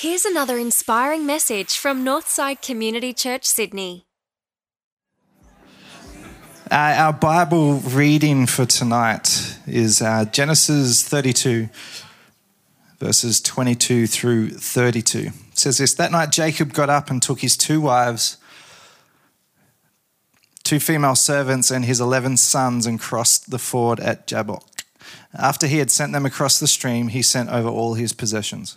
Here's another inspiring message from Northside Community Church, Sydney. Uh, our Bible reading for tonight is uh, Genesis 32, verses 22 through 32. It says this That night Jacob got up and took his two wives, two female servants, and his 11 sons and crossed the ford at Jabbok. After he had sent them across the stream, he sent over all his possessions.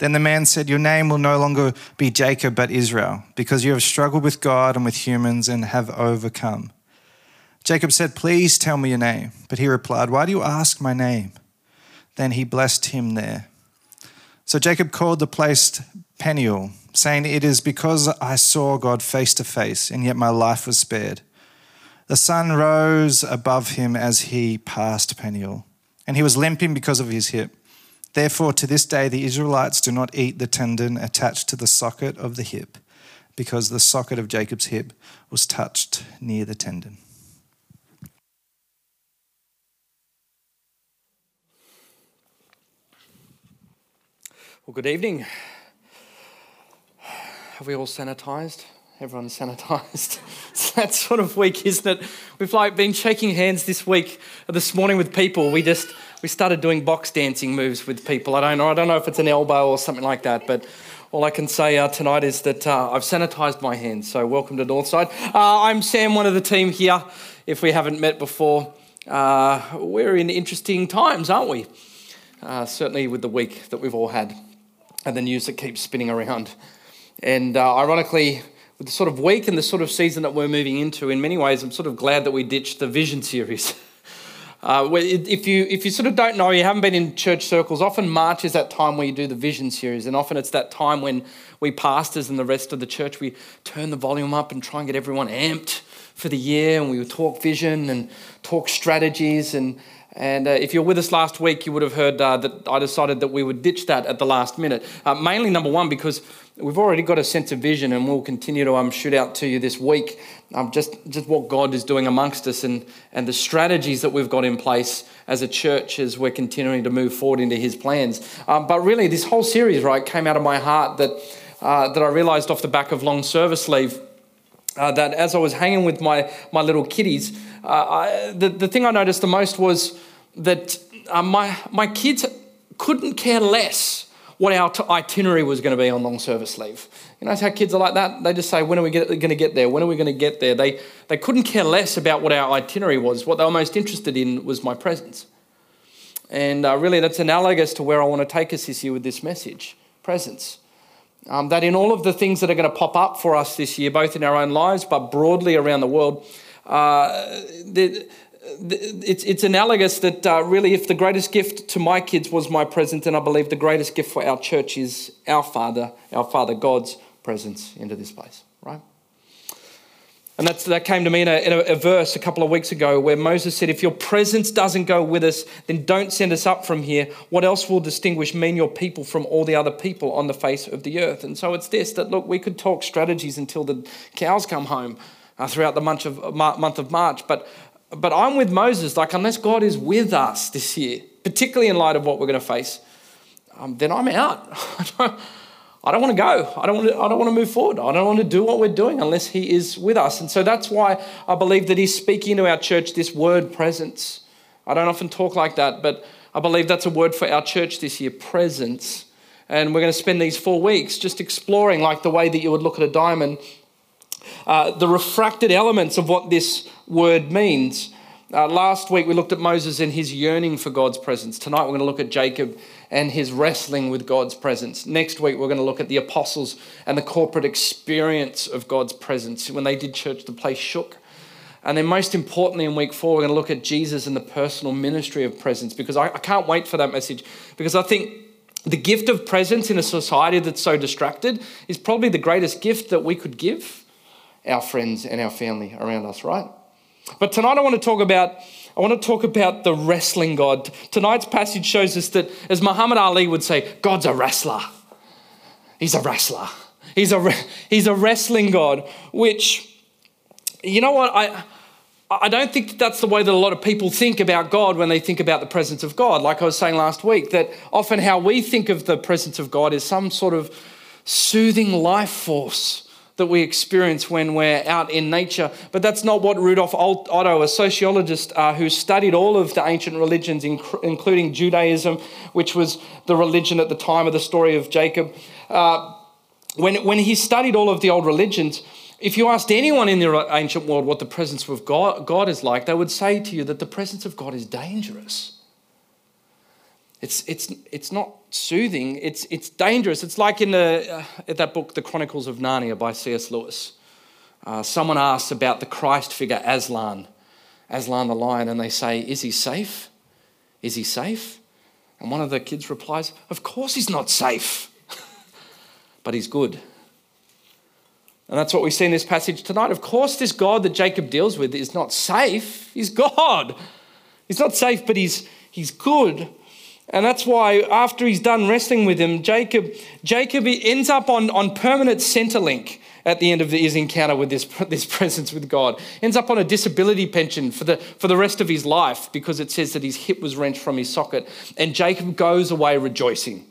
Then the man said, Your name will no longer be Jacob, but Israel, because you have struggled with God and with humans and have overcome. Jacob said, Please tell me your name. But he replied, Why do you ask my name? Then he blessed him there. So Jacob called the place Peniel, saying, It is because I saw God face to face, and yet my life was spared. The sun rose above him as he passed Peniel, and he was limping because of his hip. Therefore, to this day, the Israelites do not eat the tendon attached to the socket of the hip, because the socket of Jacob's hip was touched near the tendon. Well, good evening. Have we all sanitized? Everyone's sanitized. it's that sort of week, isn't it? We've like been shaking hands this week, this morning with people. We just we started doing box dancing moves with people. I don't know. I don't know if it's an elbow or something like that, but all I can say uh, tonight is that uh, I've sanitized my hands. So welcome to Northside. Uh, I'm Sam, one of the team here. If we haven't met before, uh, we're in interesting times, aren't we? Uh, certainly with the week that we've all had and the news that keeps spinning around. And uh, ironically, with the sort of week and the sort of season that we're moving into, in many ways, I'm sort of glad that we ditched the Vision series. Uh, if you if you sort of don't know, you haven't been in church circles. Often March is that time where you do the Vision series, and often it's that time when we pastors and the rest of the church we turn the volume up and try and get everyone amped for the year, and we talk vision and talk strategies and and uh, if you're with us last week, you would have heard uh, that I decided that we would ditch that at the last minute. Uh, mainly, number one, because we've already got a sense of vision and we'll continue to um, shoot out to you this week um, just, just what God is doing amongst us and, and the strategies that we've got in place as a church as we're continuing to move forward into His plans. Um, but really, this whole series, right, came out of my heart that, uh, that I realized off the back of long service leave. Uh, that as I was hanging with my, my little kiddies, uh, I, the, the thing I noticed the most was that uh, my, my kids couldn't care less what our t- itinerary was going to be on long service leave. You know how kids are like that? They just say, when are we going to get there? When are we going to get there? They, they couldn't care less about what our itinerary was. What they were most interested in was my presence. And uh, really, that's analogous to where I want to take us this year with this message presence. Um, that in all of the things that are going to pop up for us this year, both in our own lives but broadly around the world, uh, the, it's, it's analogous that uh, really, if the greatest gift to my kids was my presence, then I believe the greatest gift for our church is our Father, our Father God's presence into this place, right? And that's, that came to me in, a, in a, a, verse a couple of weeks ago where Moses said, If your presence doesn't go with us, then don't send us up from here. What else will distinguish me and your people from all the other people on the face of the earth? And so it's this that, look, we could talk strategies until the cows come home uh, throughout the month of, month of March, but but I'm with Moses, like, unless God is with us this year, particularly in light of what we're going to face, um, then I'm out. I don't want to go. I don't want to, I don't want to move forward. I don't want to do what we're doing unless He is with us. And so that's why I believe that He's speaking to our church this word presence. I don't often talk like that, but I believe that's a word for our church this year presence. And we're going to spend these four weeks just exploring, like the way that you would look at a diamond, uh, the refracted elements of what this word means. Uh, last week we looked at Moses and his yearning for God's presence. Tonight we're going to look at Jacob and his wrestling with God's presence. Next week we're going to look at the apostles and the corporate experience of God's presence. When they did church, the place shook. And then, most importantly, in week four, we're going to look at Jesus and the personal ministry of presence because I, I can't wait for that message because I think the gift of presence in a society that's so distracted is probably the greatest gift that we could give our friends and our family around us, right? But tonight I want to talk about I want to talk about the wrestling God. Tonight's passage shows us that, as Muhammad Ali would say, God's a wrestler. He's a wrestler. He's a, he's a wrestling God, which, you know what? I, I don't think that that's the way that a lot of people think about God when they think about the presence of God. Like I was saying last week, that often how we think of the presence of God is some sort of soothing life force that we experience when we're out in nature. But that's not what Rudolf Otto, a sociologist uh, who studied all of the ancient religions, inc- including Judaism, which was the religion at the time of the story of Jacob, uh, when, when he studied all of the old religions, if you asked anyone in the ancient world what the presence of God, God is like, they would say to you that the presence of God is dangerous. It's, it's, it's not soothing, it's, it's dangerous. It's like in the, uh, that book, The Chronicles of Narnia by C.S. Lewis. Uh, someone asks about the Christ figure, Aslan, Aslan the lion, and they say, Is he safe? Is he safe? And one of the kids replies, Of course he's not safe, but he's good. And that's what we see in this passage tonight. Of course, this God that Jacob deals with is not safe. He's God. He's not safe, but he's, he's good. And that's why after he's done wrestling with him, Jacob, Jacob ends up on, on permanent Centrelink at the end of his encounter with this, this presence with God. Ends up on a disability pension for the, for the rest of his life because it says that his hip was wrenched from his socket. And Jacob goes away rejoicing.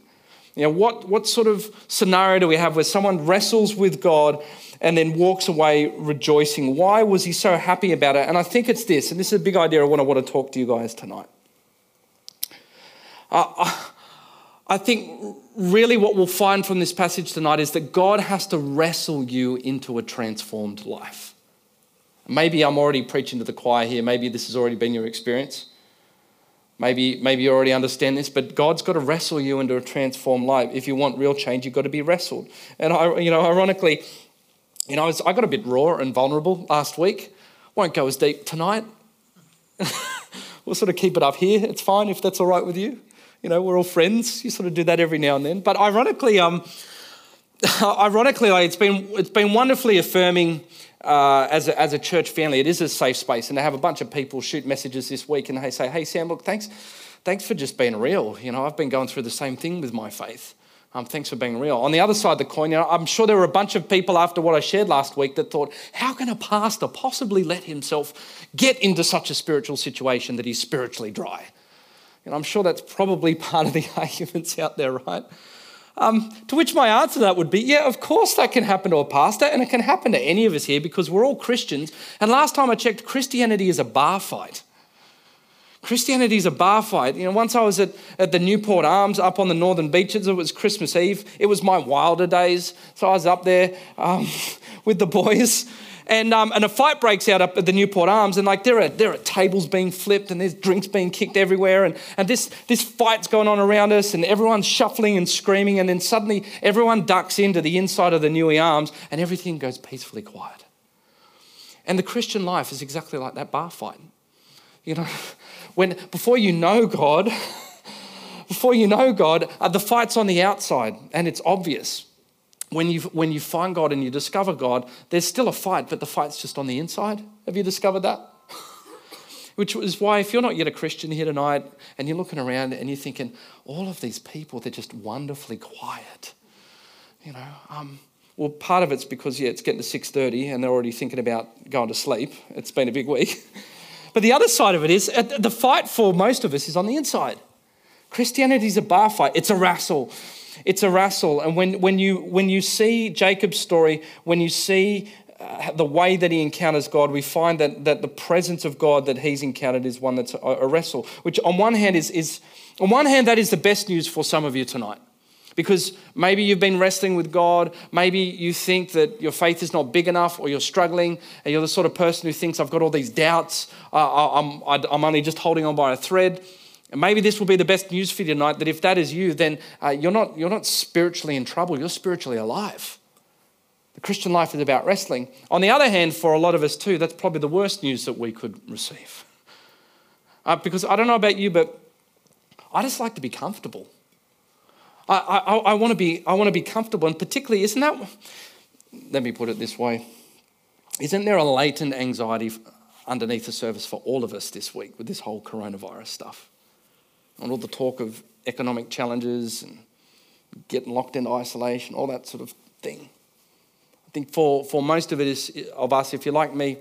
You know, what, what sort of scenario do we have where someone wrestles with God and then walks away rejoicing? Why was he so happy about it? And I think it's this, and this is a big idea I want to, want to talk to you guys tonight. I think really what we'll find from this passage tonight is that God has to wrestle you into a transformed life. Maybe I'm already preaching to the choir here. Maybe this has already been your experience. Maybe, maybe you already understand this, but God's got to wrestle you into a transformed life. If you want real change, you've got to be wrestled. And I, you know, ironically, you know, I, was, I got a bit raw and vulnerable last week. Won't go as deep tonight. we'll sort of keep it up here. It's fine if that's all right with you you know, we're all friends. You sort of do that every now and then. But ironically, um, ironically, like, it's been it's been wonderfully affirming uh, as a, as a church family. It is a safe space, and to have a bunch of people shoot messages this week and they say, "Hey, Sam, look, thanks, thanks for just being real. You know, I've been going through the same thing with my faith." Um, thanks for being real. On the other side of the coin, you know, I'm sure there were a bunch of people after what I shared last week that thought, how can a pastor possibly let himself get into such a spiritual situation that he's spiritually dry? And I'm sure that's probably part of the arguments out there, right? Um, to which my answer to that would be, yeah, of course that can happen to a pastor, and it can happen to any of us here because we're all Christians. And last time I checked, Christianity is a bar fight. Christianity is a bar fight. You know, once I was at, at the Newport Arms up on the northern beaches, it was Christmas Eve. It was my wilder days. So I was up there um, with the boys and, um, and a fight breaks out up at the Newport Arms, and like there are, there are tables being flipped, and there's drinks being kicked everywhere, and, and this, this fight's going on around us, and everyone's shuffling and screaming, and then suddenly everyone ducks into the inside of the Newey Arms, and everything goes peacefully quiet. And the Christian life is exactly like that bar fight. You know, when before you know God, before you know God, uh, the fight's on the outside, and it's obvious when you, when you find God and you discover God, there's still a fight, but the fight's just on the inside. Have you discovered that? Which is why, if you're not yet a Christian here tonight and you're looking around and you're thinking, all of these people, they're just wonderfully quiet. You know, um, well, part of it's because, yeah, it's getting to 6.30 and they're already thinking about going to sleep. It's been a big week. But the other side of it is uh, the fight for most of us is on the inside. Christianity is a bar fight, it's a wrestle. It's a wrestle. And when, when, you, when you see Jacob's story, when you see uh, the way that he encounters God, we find that, that the presence of God that he's encountered is one that's a, a wrestle, which on one hand is, is, on one hand, that is the best news for some of you tonight. Because maybe you've been wrestling with God, maybe you think that your faith is not big enough, or you're struggling, and you're the sort of person who thinks, I've got all these doubts, uh, I'm, I'm only just holding on by a thread. And maybe this will be the best news for you tonight that if that is you, then uh, you're, not, you're not spiritually in trouble, you're spiritually alive. The Christian life is about wrestling. On the other hand, for a lot of us too, that's probably the worst news that we could receive. Uh, because I don't know about you, but I just like to be comfortable. I, I, I want to be I want to be comfortable, and particularly, isn't that? Let me put it this way: Isn't there a latent anxiety underneath the surface for all of us this week with this whole coronavirus stuff. And all the talk of economic challenges and getting locked into isolation, all that sort of thing. I think for, for most of it is, of us, if you're like me,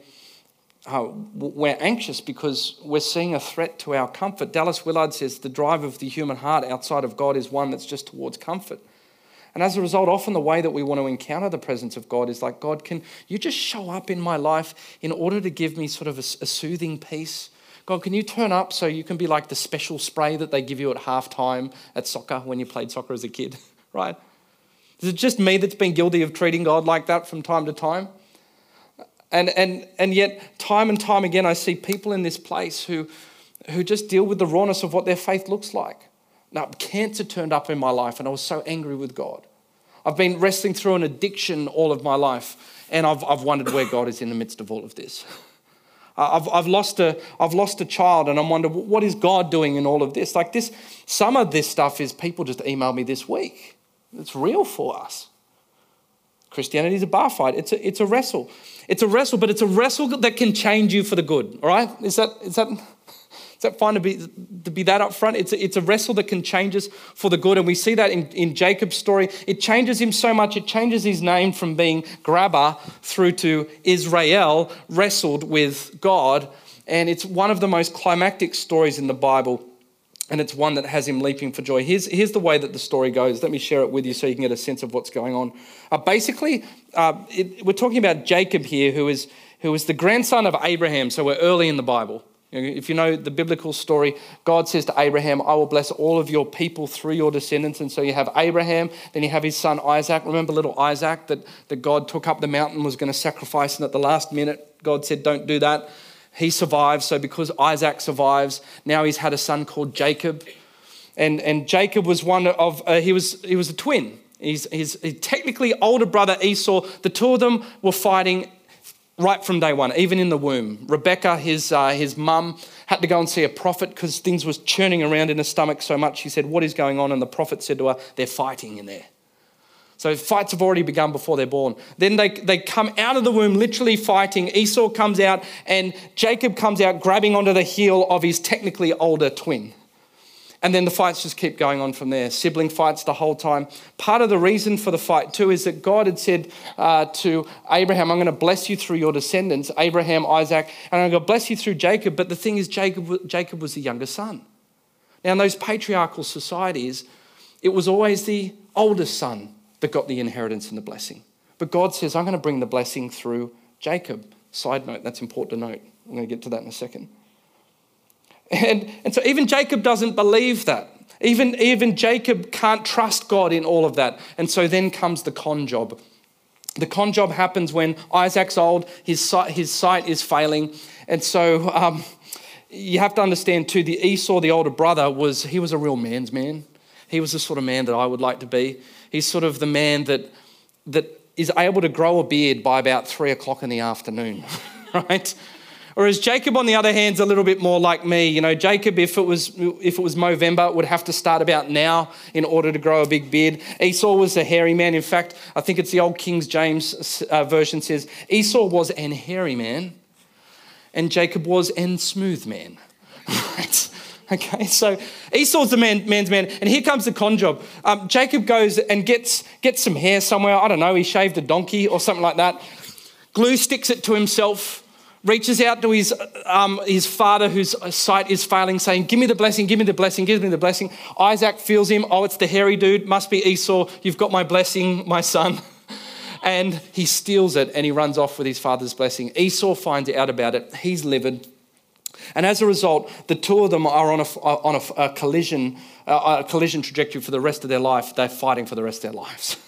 we're anxious because we're seeing a threat to our comfort. Dallas Willard says the drive of the human heart outside of God is one that's just towards comfort. And as a result, often the way that we want to encounter the presence of God is like, God, can you just show up in my life in order to give me sort of a, a soothing peace? God, can you turn up so you can be like the special spray that they give you at halftime at soccer when you played soccer as a kid, right? Is it just me that's been guilty of treating God like that from time to time? And, and, and yet, time and time again, I see people in this place who, who just deal with the rawness of what their faith looks like. Now, cancer turned up in my life, and I was so angry with God. I've been wrestling through an addiction all of my life, and I've, I've wondered where God is in the midst of all of this. I've, I've, lost a, I've lost a child, and I'm wondering, what is God doing in all of this? Like this, some of this stuff is people just emailed me this week. It's real for us. Christianity is a bar fight. It's a, it's a wrestle. It's a wrestle, but it's a wrestle that can change you for the good. All right? Is that, is that, is that fine to be, to be that up front? It's a, it's a wrestle that can change us for the good. And we see that in, in Jacob's story. It changes him so much, it changes his name from being grabber through to Israel, wrestled with God. And it's one of the most climactic stories in the Bible. And it's one that has him leaping for joy. Here's, here's the way that the story goes. Let me share it with you so you can get a sense of what's going on. Uh, basically, uh, it, we're talking about Jacob here, who is, who is the grandson of Abraham. So we're early in the Bible. If you know the biblical story, God says to Abraham, I will bless all of your people through your descendants. And so you have Abraham, then you have his son Isaac. Remember little Isaac that, that God took up the mountain, was going to sacrifice, and at the last minute, God said, Don't do that. He survives. So because Isaac survives, now he's had a son called Jacob. And, and Jacob was one of, uh, he, was, he was a twin. He's, he's, he's technically older brother Esau. The two of them were fighting right from day one, even in the womb. Rebecca, his, uh, his mum, had to go and see a prophet because things was churning around in her stomach so much. She said, What is going on? And the prophet said to her, They're fighting in there. So fights have already begun before they're born. Then they, they come out of the womb, literally fighting. Esau comes out, and Jacob comes out grabbing onto the heel of his technically older twin. And then the fights just keep going on from there. Sibling fights the whole time. Part of the reason for the fight, too, is that God had said uh, to Abraham, I'm going to bless you through your descendants, Abraham, Isaac, and I'm going to bless you through Jacob. But the thing is, Jacob, Jacob was the younger son. Now, in those patriarchal societies, it was always the oldest son that got the inheritance and the blessing. But God says, I'm going to bring the blessing through Jacob. Side note, that's important to note. I'm going to get to that in a second. And, and so even Jacob doesn't believe that. Even, even Jacob can't trust God in all of that. And so then comes the con job. The con job happens when Isaac's old, his sight, his sight is failing. And so um, you have to understand too, the Esau, the older brother, was he was a real man's man. He was the sort of man that I would like to be. He's sort of the man that, that is able to grow a beard by about three o'clock in the afternoon, right? Whereas Jacob, on the other hand, is a little bit more like me. You know, Jacob, if it was if it was Movember, would have to start about now in order to grow a big beard. Esau was a hairy man. In fact, I think it's the old King James uh, version says Esau was an hairy man, and Jacob was an smooth man. right? Okay, so Esau's the man, man's man, and here comes the con job. Um, Jacob goes and gets gets some hair somewhere. I don't know. He shaved a donkey or something like that. Glue sticks it to himself reaches out to his, um, his father whose sight is failing, saying, Give me the blessing, give me the blessing, give me the blessing. Isaac feels him. Oh, it's the hairy dude. Must be Esau. You've got my blessing, my son. And he steals it and he runs off with his father's blessing. Esau finds out about it. He's livid. And as a result, the two of them are on a, on a, a collision, a collision trajectory for the rest of their life. They're fighting for the rest of their lives.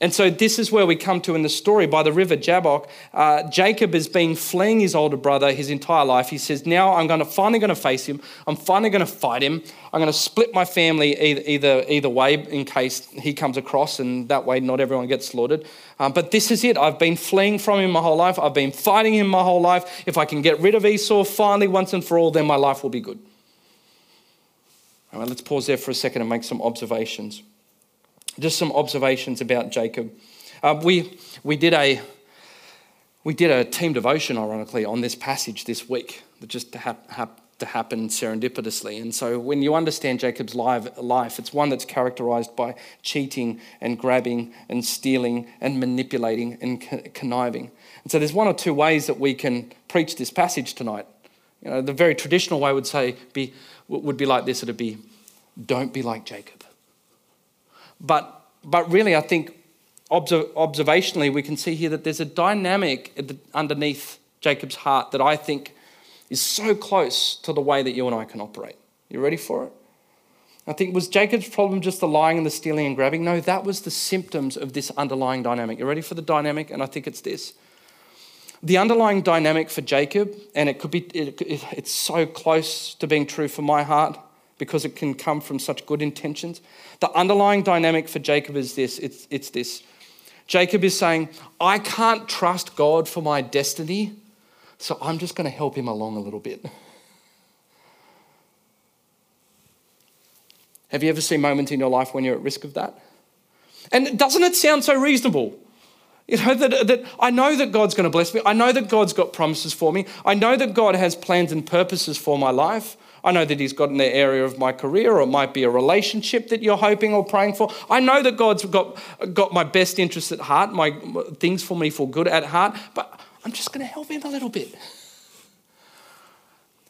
And so this is where we come to in the story by the river Jabbok. Uh, Jacob has been fleeing his older brother his entire life. He says, "Now I'm going to finally going to face him. I'm finally going to fight him. I'm going to split my family either, either, either way in case he comes across, and that way not everyone gets slaughtered. Um, but this is it. I've been fleeing from him my whole life. I've been fighting him my whole life. If I can get rid of Esau finally once and for all, then my life will be good." All right, let's pause there for a second and make some observations. Just some observations about Jacob. Uh, we, we did a, We did a team devotion, ironically, on this passage this week that just hap- hap- to happen serendipitously. And so when you understand Jacob's life, it's one that's characterized by cheating and grabbing and stealing and manipulating and conniving. And so there's one or two ways that we can preach this passage tonight. You know, the very traditional way would say be would be like this. It'd be, don't be like Jacob. But but really, I think observationally, we can see here that there's a dynamic underneath Jacob's heart that I think is so close to the way that you and I can operate. You ready for it? I think was Jacob's problem just the lying and the stealing and grabbing? No, that was the symptoms of this underlying dynamic. You ready for the dynamic? And I think it's this. The underlying dynamic for Jacob, and it could be, it, it, it's so close to being true for my heart because it can come from such good intentions. The underlying dynamic for Jacob is this it's, it's this. Jacob is saying, I can't trust God for my destiny, so I'm just going to help him along a little bit. Have you ever seen moments in your life when you're at risk of that? And doesn't it sound so reasonable? You know, that, that I know that God's going to bless me. I know that God's got promises for me. I know that God has plans and purposes for my life. I know that He's got in the area of my career, or it might be a relationship that you're hoping or praying for. I know that God's got, got my best interests at heart, my things for me for good at heart, but I'm just going to help Him a little bit.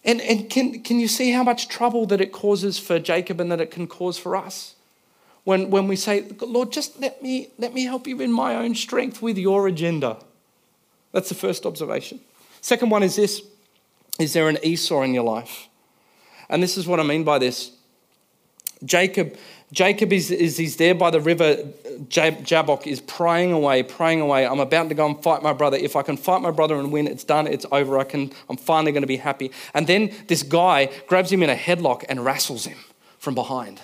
And, and can, can you see how much trouble that it causes for Jacob and that it can cause for us? when, when we say, Lord, just let me, let me help you in my own strength with your agenda. That's the first observation. Second one is this Is there an Esau in your life? And this is what I mean by this. Jacob, Jacob is, is he's there by the river Jabbok, is praying away, praying away. I'm about to go and fight my brother. If I can fight my brother and win, it's done, it's over. I can, I'm finally going to be happy. And then this guy grabs him in a headlock and wrestles him from behind.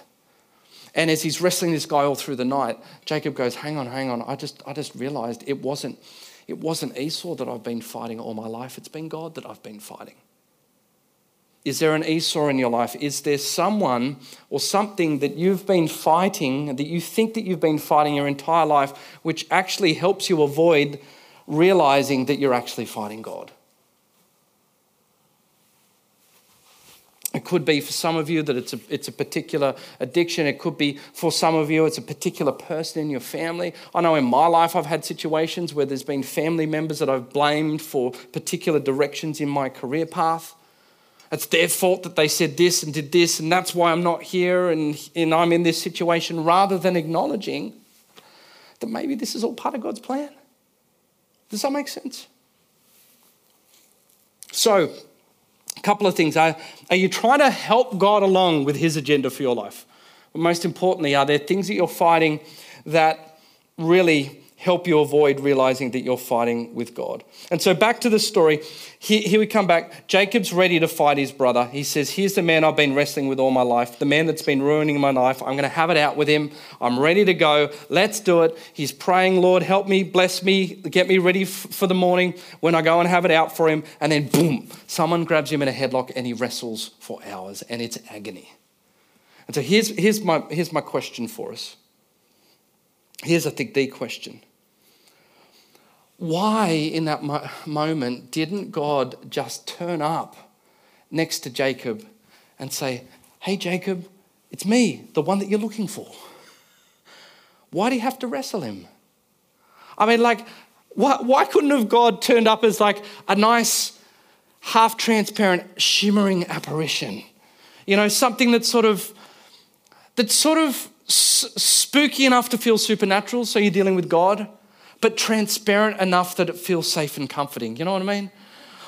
And as he's wrestling this guy all through the night, Jacob goes, Hang on, hang on. I just, I just realized it wasn't, it wasn't Esau that I've been fighting all my life, it's been God that I've been fighting. Is there an Esau in your life? Is there someone or something that you've been fighting, that you think that you've been fighting your entire life, which actually helps you avoid realizing that you're actually fighting God? It could be for some of you that it's a, it's a particular addiction. It could be for some of you it's a particular person in your family. I know in my life I've had situations where there's been family members that I've blamed for particular directions in my career path. It's their fault that they said this and did this, and that's why I'm not here and, and I'm in this situation, rather than acknowledging that maybe this is all part of God's plan. Does that make sense? So, a couple of things. Are, are you trying to help God along with his agenda for your life? But most importantly, are there things that you're fighting that really help you avoid realizing that you're fighting with God. And so back to the story. Here, we come back. Jacob's ready to fight his brother. He says, Here's the man I've been wrestling with all my life, the man that's been ruining my life. I'm going to have it out with him. I'm ready to go. Let's do it. He's praying, Lord, help me, bless me, get me ready for the morning when I go and have it out for him. And then, boom, someone grabs him in a headlock and he wrestles for hours, and it's agony. And so here's, here's, my, here's my question for us. Here's, I think, the question why, in that mo- moment, didn't God just turn up next to Jacob and say, Hey, Jacob, it's me, the one that you're looking for? Why do you have to wrestle him? I mean, like, why, why couldn't have God turned up as like a nice, half transparent, shimmering apparition? You know, something that's sort of, that's sort of s- spooky enough to feel supernatural, so you're dealing with God but transparent enough that it feels safe and comforting. You know what I mean?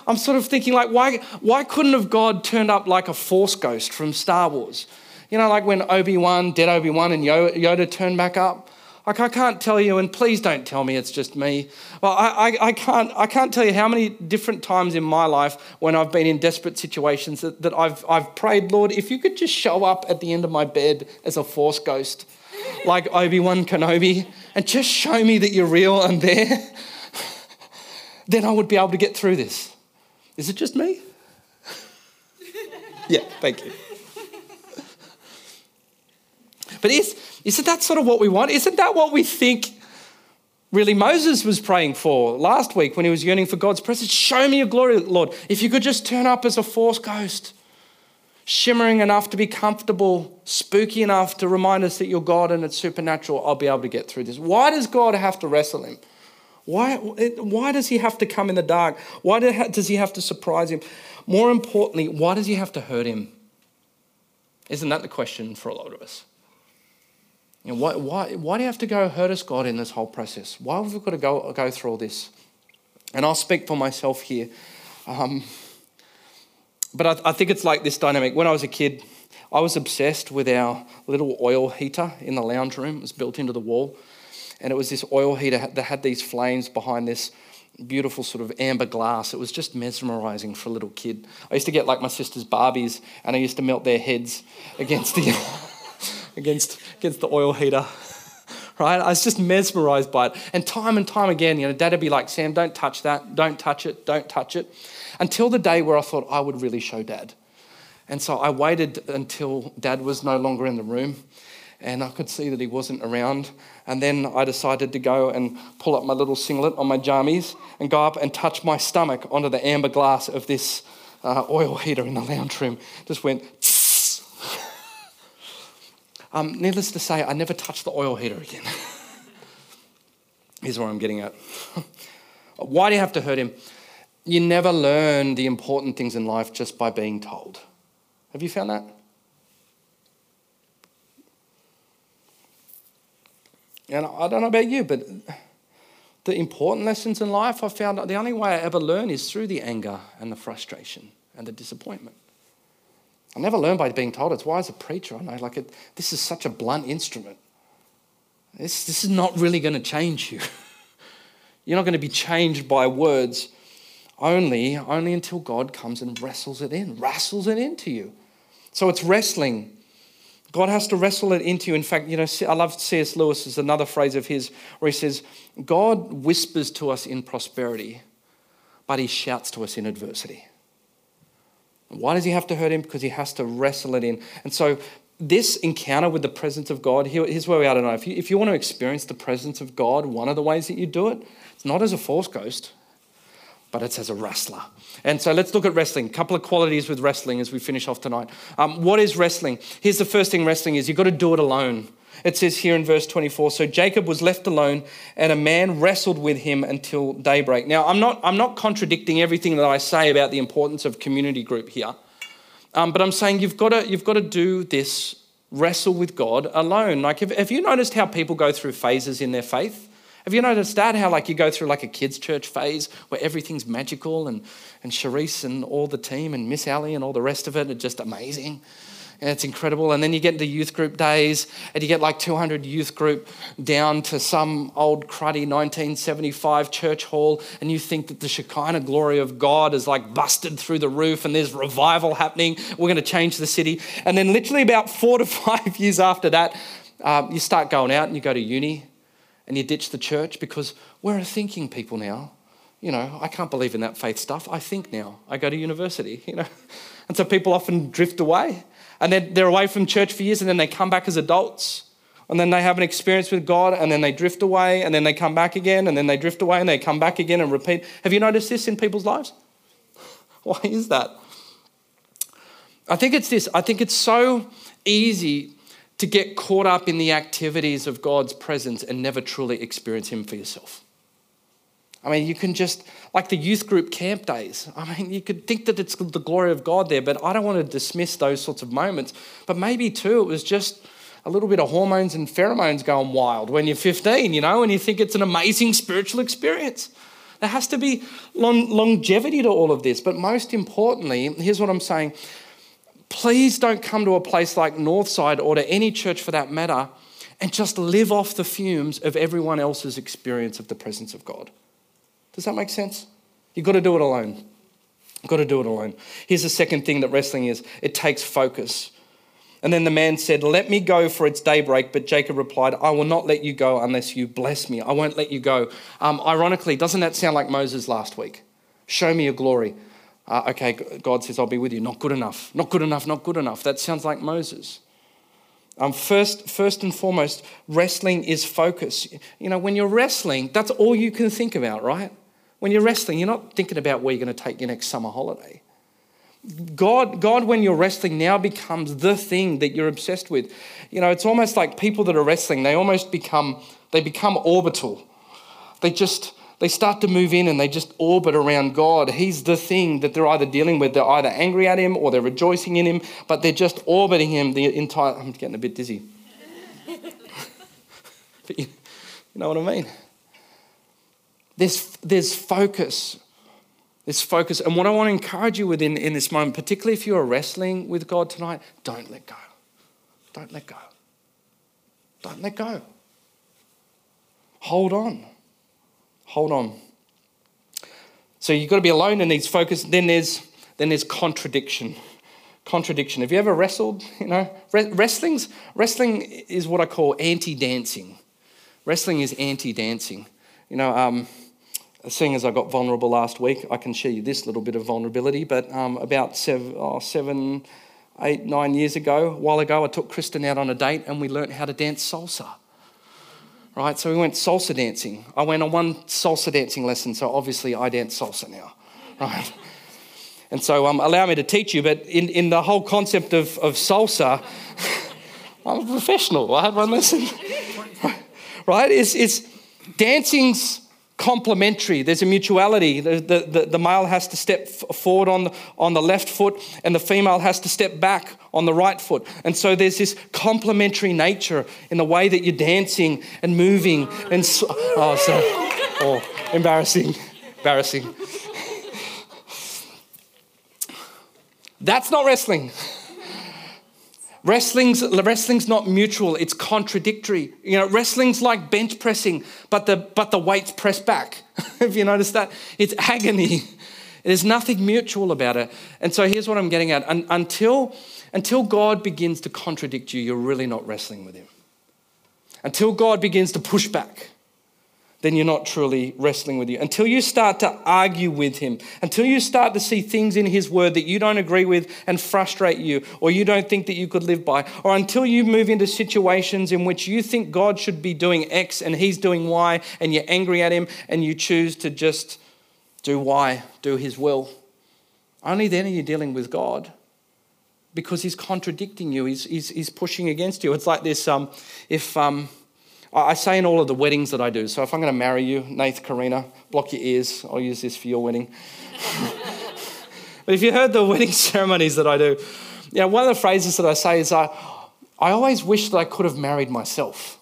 I'm sort of thinking like, why, why couldn't have God turned up like a force ghost from Star Wars? You know, like when Obi-Wan, dead Obi-Wan and Yoda turned back up? Like I can't tell you, and please don't tell me it's just me. Well, I, I, I, can't, I can't tell you how many different times in my life when I've been in desperate situations that, that I've, I've prayed, Lord, if you could just show up at the end of my bed as a force ghost like Obi Wan Kenobi and just show me that you're real and there, then I would be able to get through this. Is it just me? yeah, thank you. But is, isn't that sort of what we want? Isn't that what we think really Moses was praying for last week when he was yearning for God's presence. Show me your glory, Lord. If you could just turn up as a force ghost, shimmering enough to be comfortable, spooky enough to remind us that you're God and it's supernatural, I'll be able to get through this. Why does God have to wrestle him? Why, why does he have to come in the dark? Why does he have to surprise him? More importantly, why does he have to hurt him? Isn't that the question for a lot of us? You know, why, why, why do you have to go hurt us, God, in this whole process? Why have we got to go, go through all this? And I'll speak for myself here. Um, but I, I think it's like this dynamic. When I was a kid, I was obsessed with our little oil heater in the lounge room. It was built into the wall. And it was this oil heater that had these flames behind this beautiful sort of amber glass. It was just mesmerizing for a little kid. I used to get like my sister's Barbies and I used to melt their heads against the against against the oil heater. Right? I was just mesmerized by it. And time and time again, you know, Dad would be like, Sam, don't touch that, don't touch it, don't touch it. Until the day where I thought I would really show Dad. And so I waited until Dad was no longer in the room and I could see that he wasn't around. And then I decided to go and pull up my little singlet on my jammies and go up and touch my stomach onto the amber glass of this uh, oil heater in the lounge room. Just went. Um, needless to say, I never touched the oil heater again. Here's where I'm getting at. Why do you have to hurt him? You never learn the important things in life just by being told. Have you found that? And I don't know about you, but the important lessons in life I found the only way I ever learn is through the anger and the frustration and the disappointment. I never learn by being told. It's why, as a preacher, I know like it, this is such a blunt instrument. This, this is not really going to change you. You're not going to be changed by words only, only until God comes and wrestles it in, wrestles it into you. So it's wrestling God has to wrestle it into you. In fact, you know, I love C.S. Lewis is another phrase of his where he says, God whispers to us in prosperity, but he shouts to us in adversity. Why does he have to hurt him? Because he has to wrestle it in. And so this encounter with the presence of God, here's where we are to know. If you, if you want to experience the presence of God, one of the ways that you do it, it's not as a force ghost, but it's as a wrestler. And so let's look at wrestling. A couple of qualities with wrestling as we finish off tonight. Um, what is wrestling? Here's the first thing wrestling is you've got to do it alone. It says here in verse 24 So Jacob was left alone, and a man wrestled with him until daybreak. Now, I'm not, I'm not contradicting everything that I say about the importance of community group here, um, but I'm saying you've got, to, you've got to do this wrestle with God alone. Like, have, have you noticed how people go through phases in their faith? Have you noticed that? How like you go through like a kids' church phase where everything's magical and, and Charisse and all the team and Miss Allie and all the rest of it are just amazing. And it's incredible. And then you get into youth group days and you get like 200 youth group down to some old cruddy 1975 church hall and you think that the Shekinah glory of God is like busted through the roof and there's revival happening. We're going to change the city. And then literally about four to five years after that, um, you start going out and you go to uni and you ditch the church because we're a thinking people now. You know, I can't believe in that faith stuff. I think now. I go to university, you know. And so people often drift away. And then they're away from church for years and then they come back as adults. And then they have an experience with God and then they drift away and then they come back again and then they drift away and they come back again and repeat. Have you noticed this in people's lives? Why is that? I think it's this. I think it's so easy to get caught up in the activities of God's presence and never truly experience Him for yourself. I mean, you can just, like the youth group camp days, I mean, you could think that it's the glory of God there, but I don't want to dismiss those sorts of moments. But maybe too, it was just a little bit of hormones and pheromones going wild when you're 15, you know, and you think it's an amazing spiritual experience. There has to be long, longevity to all of this. But most importantly, here's what I'm saying please don't come to a place like Northside or to any church for that matter and just live off the fumes of everyone else's experience of the presence of God. Does that make sense? You've got to do it alone. You've got to do it alone. Here's the second thing that wrestling is it takes focus. And then the man said, Let me go, for it's daybreak. But Jacob replied, I will not let you go unless you bless me. I won't let you go. Um, ironically, doesn't that sound like Moses last week? Show me your glory uh, okay, God says, I'll be with you. Not good enough, not good enough, not good enough. That sounds like Moses. Um, first, first and foremost, wrestling is focus. You know, when you're wrestling, that's all you can think about, right? When you're wrestling, you're not thinking about where you're going to take your next summer holiday. God, God, when you're wrestling, now becomes the thing that you're obsessed with. You know, it's almost like people that are wrestling, they almost become, they become orbital. They just, they start to move in and they just orbit around God. He's the thing that they're either dealing with. They're either angry at Him or they're rejoicing in Him, but they're just orbiting Him the entire. I'm getting a bit dizzy. but you, you know what I mean? There's, there's focus. There's focus. And what I want to encourage you with in, in this moment, particularly if you're wrestling with God tonight, don't let go. Don't let go. Don't let go. Hold on hold on. So you've got to be alone and needs focus. Then there's then there's contradiction. Contradiction. Have you ever wrestled? You know, wrestling's wrestling is what I call anti-dancing. Wrestling is anti-dancing. You know, um, seeing as I got vulnerable last week, I can share you this little bit of vulnerability. But um, about seven, oh, seven, eight, nine years ago, a while ago, I took Kristen out on a date and we learnt how to dance salsa right? So we went salsa dancing. I went on one salsa dancing lesson, so obviously I dance salsa now, right? And so um, allow me to teach you, but in, in the whole concept of, of salsa, I'm a professional. I had one lesson, right? It's, it's dancing's complementary. There's a mutuality. The, the, the, male has to step forward on the, on the left foot, and the female has to step back on the right foot. And so there's this complementary nature in the way that you're dancing and moving. And so, oh, oh, embarrassing, embarrassing. That's not wrestling. Wrestling's, wrestling's not mutual, it's contradictory. You know, wrestling's like bench pressing, but the, but the weights press back. Have you noticed that? It's agony. There's nothing mutual about it. And so here's what I'm getting at. until, until God begins to contradict you, you're really not wrestling with Him. Until God begins to push back, then you're not truly wrestling with you. Until you start to argue with him, until you start to see things in his word that you don't agree with and frustrate you, or you don't think that you could live by, or until you move into situations in which you think God should be doing X and he's doing Y, and you're angry at him and you choose to just do Y, do his will. Only then are you dealing with God because he's contradicting you, he's, he's, he's pushing against you. It's like this um, if. Um, I say in all of the weddings that I do, so if I'm going to marry you, Nath, Karina, block your ears. I'll use this for your wedding. but if you heard the wedding ceremonies that I do, you know, one of the phrases that I say is, uh, I always wish that I could have married myself.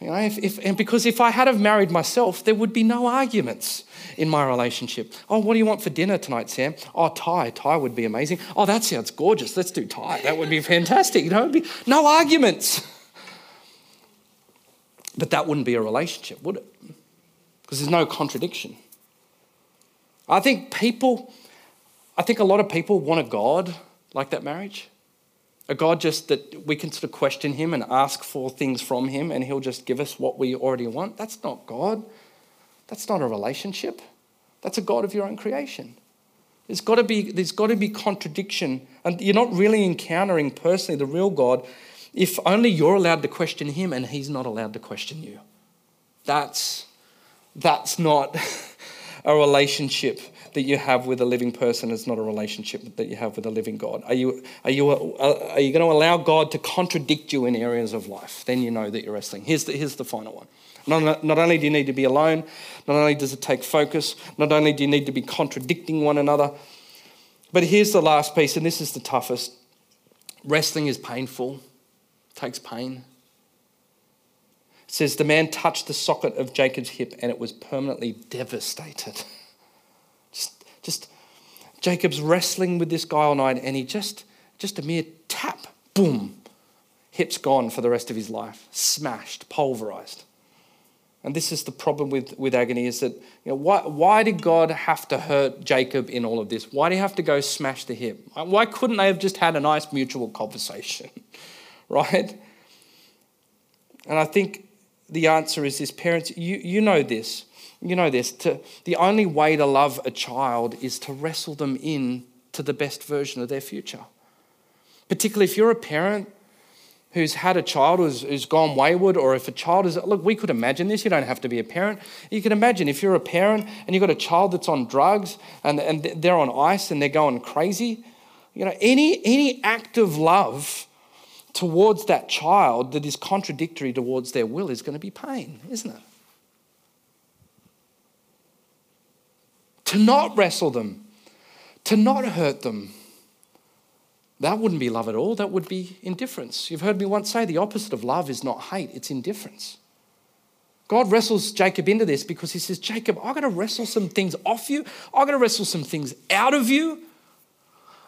You know, if, if, and because if I had have married myself, there would be no arguments in my relationship. Oh, what do you want for dinner tonight, Sam? Oh, Thai. Thai would be amazing. Oh, that sounds gorgeous. Let's do Thai. That would be fantastic. You know, be no arguments. But that wouldn't be a relationship, would it? Because there's no contradiction. I think people, I think a lot of people want a God like that marriage. A God just that we can sort of question him and ask for things from him and he'll just give us what we already want. That's not God. That's not a relationship. That's a God of your own creation. There's got to be, there's got to be contradiction. And you're not really encountering personally the real God if only you're allowed to question him and he's not allowed to question you. That's, that's not a relationship that you have with a living person. It's not a relationship that you have with a living God. Are you, are you, uh, are you going to allow God to contradict you in areas of life? Then you know that you're wrestling. Here's the, here's the final one. Not, not only do you need to be alone, not only does it take focus, not only do you need to be contradicting one another, but here's the last piece, and this is the toughest. Wrestling is painful takes pain. It says, The man touched the socket of Jacob's hip and it was permanently devastated. Just, just Jacob's wrestling with this guy all night and he just, just a mere tap, boom, hip's gone for the rest of his life, smashed, pulverized. And this is the problem with, with agony is that, you know, why, why did God have to hurt Jacob in all of this? Why do you have to go smash the hip? Why couldn't they have just had a nice mutual conversation? right? And I think the answer is this parents, you, you know this. You know this. To, the only way to love a child is to wrestle them in to the best version of their future. Particularly if you're a parent who's had a child who's, who's gone wayward, or if a child is, look, we could imagine this. You don't have to be a parent. You can imagine if you're a parent and you've got a child that's on drugs and, and they're on ice and they're going crazy. You know, any, any act of love towards that child that is contradictory towards their will is going to be pain, isn't it? To not wrestle them, to not hurt them, that wouldn't be love at all. That would be indifference. You've heard me once say the opposite of love is not hate, it's indifference. God wrestles Jacob into this because he says, Jacob, I've got to wrestle some things off you. I've got to wrestle some things out of you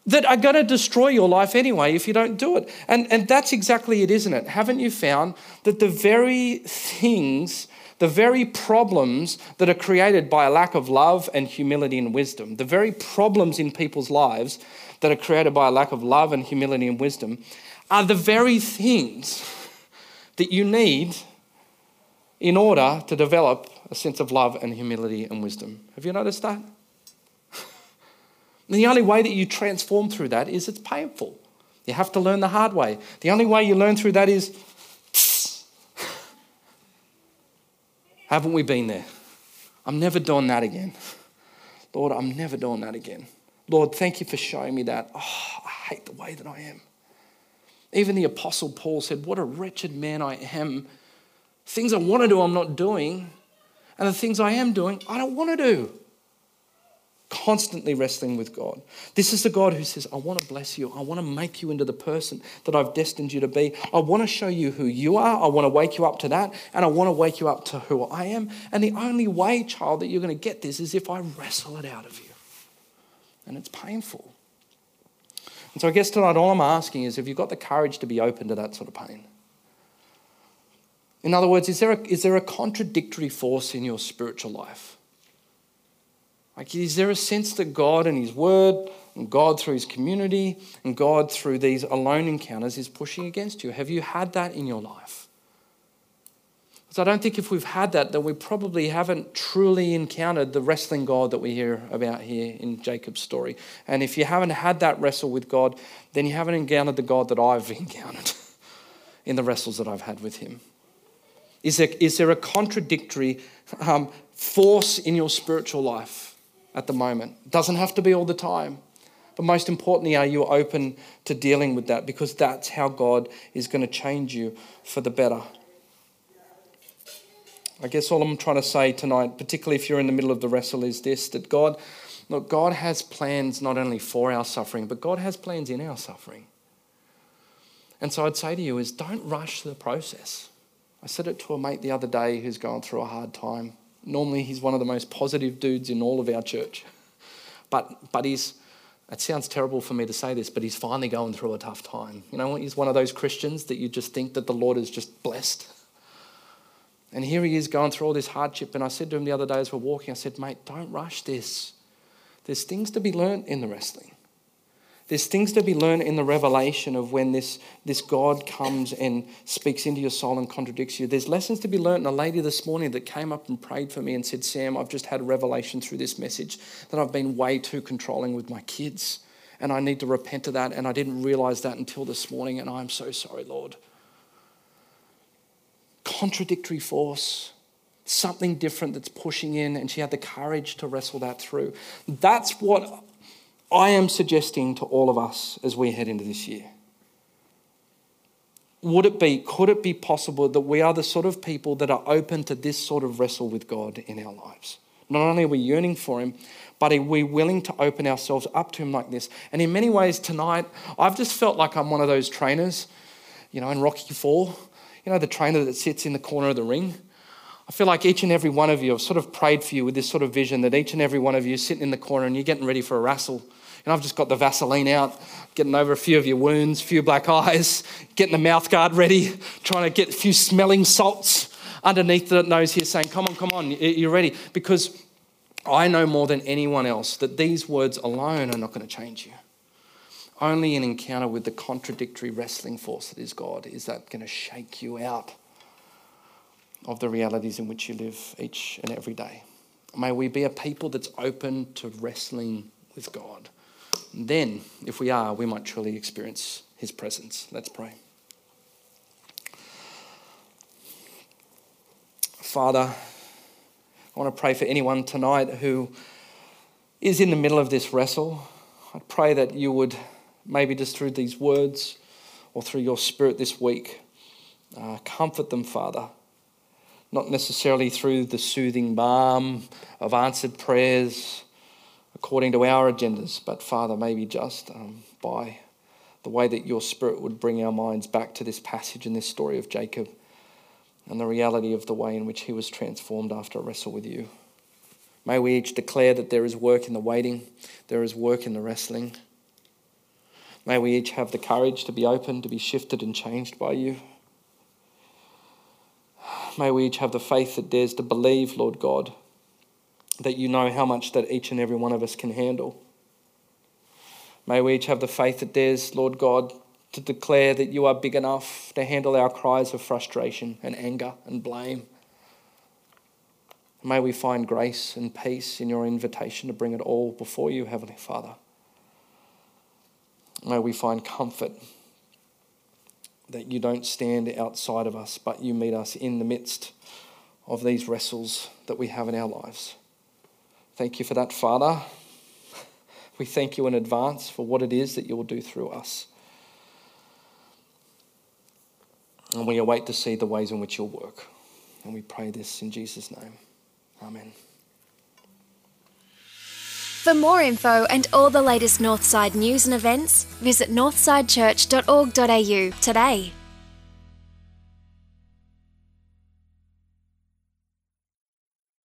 that are going to destroy your life anyway if you don't do it. And, and that's exactly it, isn't it? Haven't you found that the very things, the very problems that are created by a lack of love and humility and wisdom, the very problems in people's lives that are created by a lack of love and humility and wisdom are the very things that you need in order to develop a sense of love and humility and wisdom. Have you noticed that? And the only way that you transform through that is it's painful. You have to learn the hard way. The only way you learn through that is haven't we been there? I'm never doing that again. Lord, I'm never doing that again. Lord, thank you for showing me that. Oh, I hate the way that I am. Even the Apostle Paul said, What a wretched man I am. Things I want to do, I'm not doing. And the things I am doing, I don't want to do. Constantly wrestling with God. This is the God who says, I want to bless you. I want to make you into the person that I've destined you to be. I want to show you who you are. I want to wake you up to that. And I want to wake you up to who I am. And the only way, child, that you're going to get this is if I wrestle it out of you and it's painful. And so I guess tonight all I'm asking is have you got the courage to be open to that sort of pain? In other words, is there a, is there a contradictory force in your spiritual life? Like, is there a sense that God and His Word, and God through His community, and God through these alone encounters is pushing against you? Have you had that in your life? So I don't think if we've had that, that we probably haven't truly encountered the wrestling God that we hear about here in Jacob's story. And if you haven't had that wrestle with God, then you haven't encountered the God that I've encountered in the wrestles that I've had with Him. Is there, is there a contradictory um, force in your spiritual life at the moment? It doesn't have to be all the time. But most importantly, are you open to dealing with that? Because that's how God is going to change you for the better. I guess all I'm trying to say tonight, particularly if you're in the middle of the wrestle, is this that God, look, God has plans not only for our suffering, but God has plans in our suffering. And so I'd say to you is don't rush the process. I said it to a mate the other day who's going through a hard time. Normally he's one of the most positive dudes in all of our church. But but he's it sounds terrible for me to say this, but he's finally going through a tough time. You know, he's one of those Christians that you just think that the Lord is just blessed and here he is going through all this hardship. And I said to him the other day as we're walking, I said, mate, don't rush this. There's things to be learnt in the wrestling. There's things to be learned in the revelation of when this, this God comes and speaks into your soul and contradicts you. There's lessons to be learned. And a lady this morning that came up and prayed for me and said, Sam, I've just had a revelation through this message that I've been way too controlling with my kids. And I need to repent of that. And I didn't realize that until this morning. And I'm so sorry, Lord contradictory force, something different that's pushing in, and she had the courage to wrestle that through. That's what I am suggesting to all of us as we head into this year. Would it be, could it be possible that we are the sort of people that are open to this sort of wrestle with God in our lives? Not only are we yearning for Him, but are we willing to open ourselves up to Him like this? And in many ways, tonight, I've just felt like I'm one of those trainers, you know, in Rocky 4 you know, the trainer that sits in the corner of the ring? I feel like each and every one of you, I've sort of prayed for you with this sort of vision that each and every one of you sitting in the corner and you're getting ready for a wrestle. And I've just got the Vaseline out, getting over a few of your wounds, a few black eyes, getting the mouth guard ready, trying to get a few smelling salts underneath the nose here, saying, Come on, come on, you're ready. Because I know more than anyone else that these words alone are not going to change you. Only an encounter with the contradictory wrestling force that is God is that going to shake you out of the realities in which you live each and every day. May we be a people that's open to wrestling with God. Then, if we are, we might truly experience his presence. Let's pray. Father, I want to pray for anyone tonight who is in the middle of this wrestle. I pray that you would, maybe just through these words or through your spirit this week, uh, comfort them, Father. Not necessarily through the soothing balm of answered prayers according to our agendas, but Father, maybe just um, by the way that your Spirit would bring our minds back to this passage and this story of Jacob and the reality of the way in which he was transformed after a wrestle with you. May we each declare that there is work in the waiting, there is work in the wrestling. May we each have the courage to be open, to be shifted and changed by you. May we each have the faith that dares to believe, Lord God, that you know how much that each and every one of us can handle. May we each have the faith that dares, Lord God, to declare that you are big enough to handle our cries of frustration and anger and blame. May we find grace and peace in your invitation to bring it all before you, Heavenly Father. May we find comfort that you don't stand outside of us, but you meet us in the midst of these wrestles that we have in our lives. Thank you for that, Father. We thank you in advance for what it is that you will do through us. And we await to see the ways in which you'll work. And we pray this in Jesus' name. Amen. For more info and all the latest Northside news and events, visit northsidechurch.org.au today.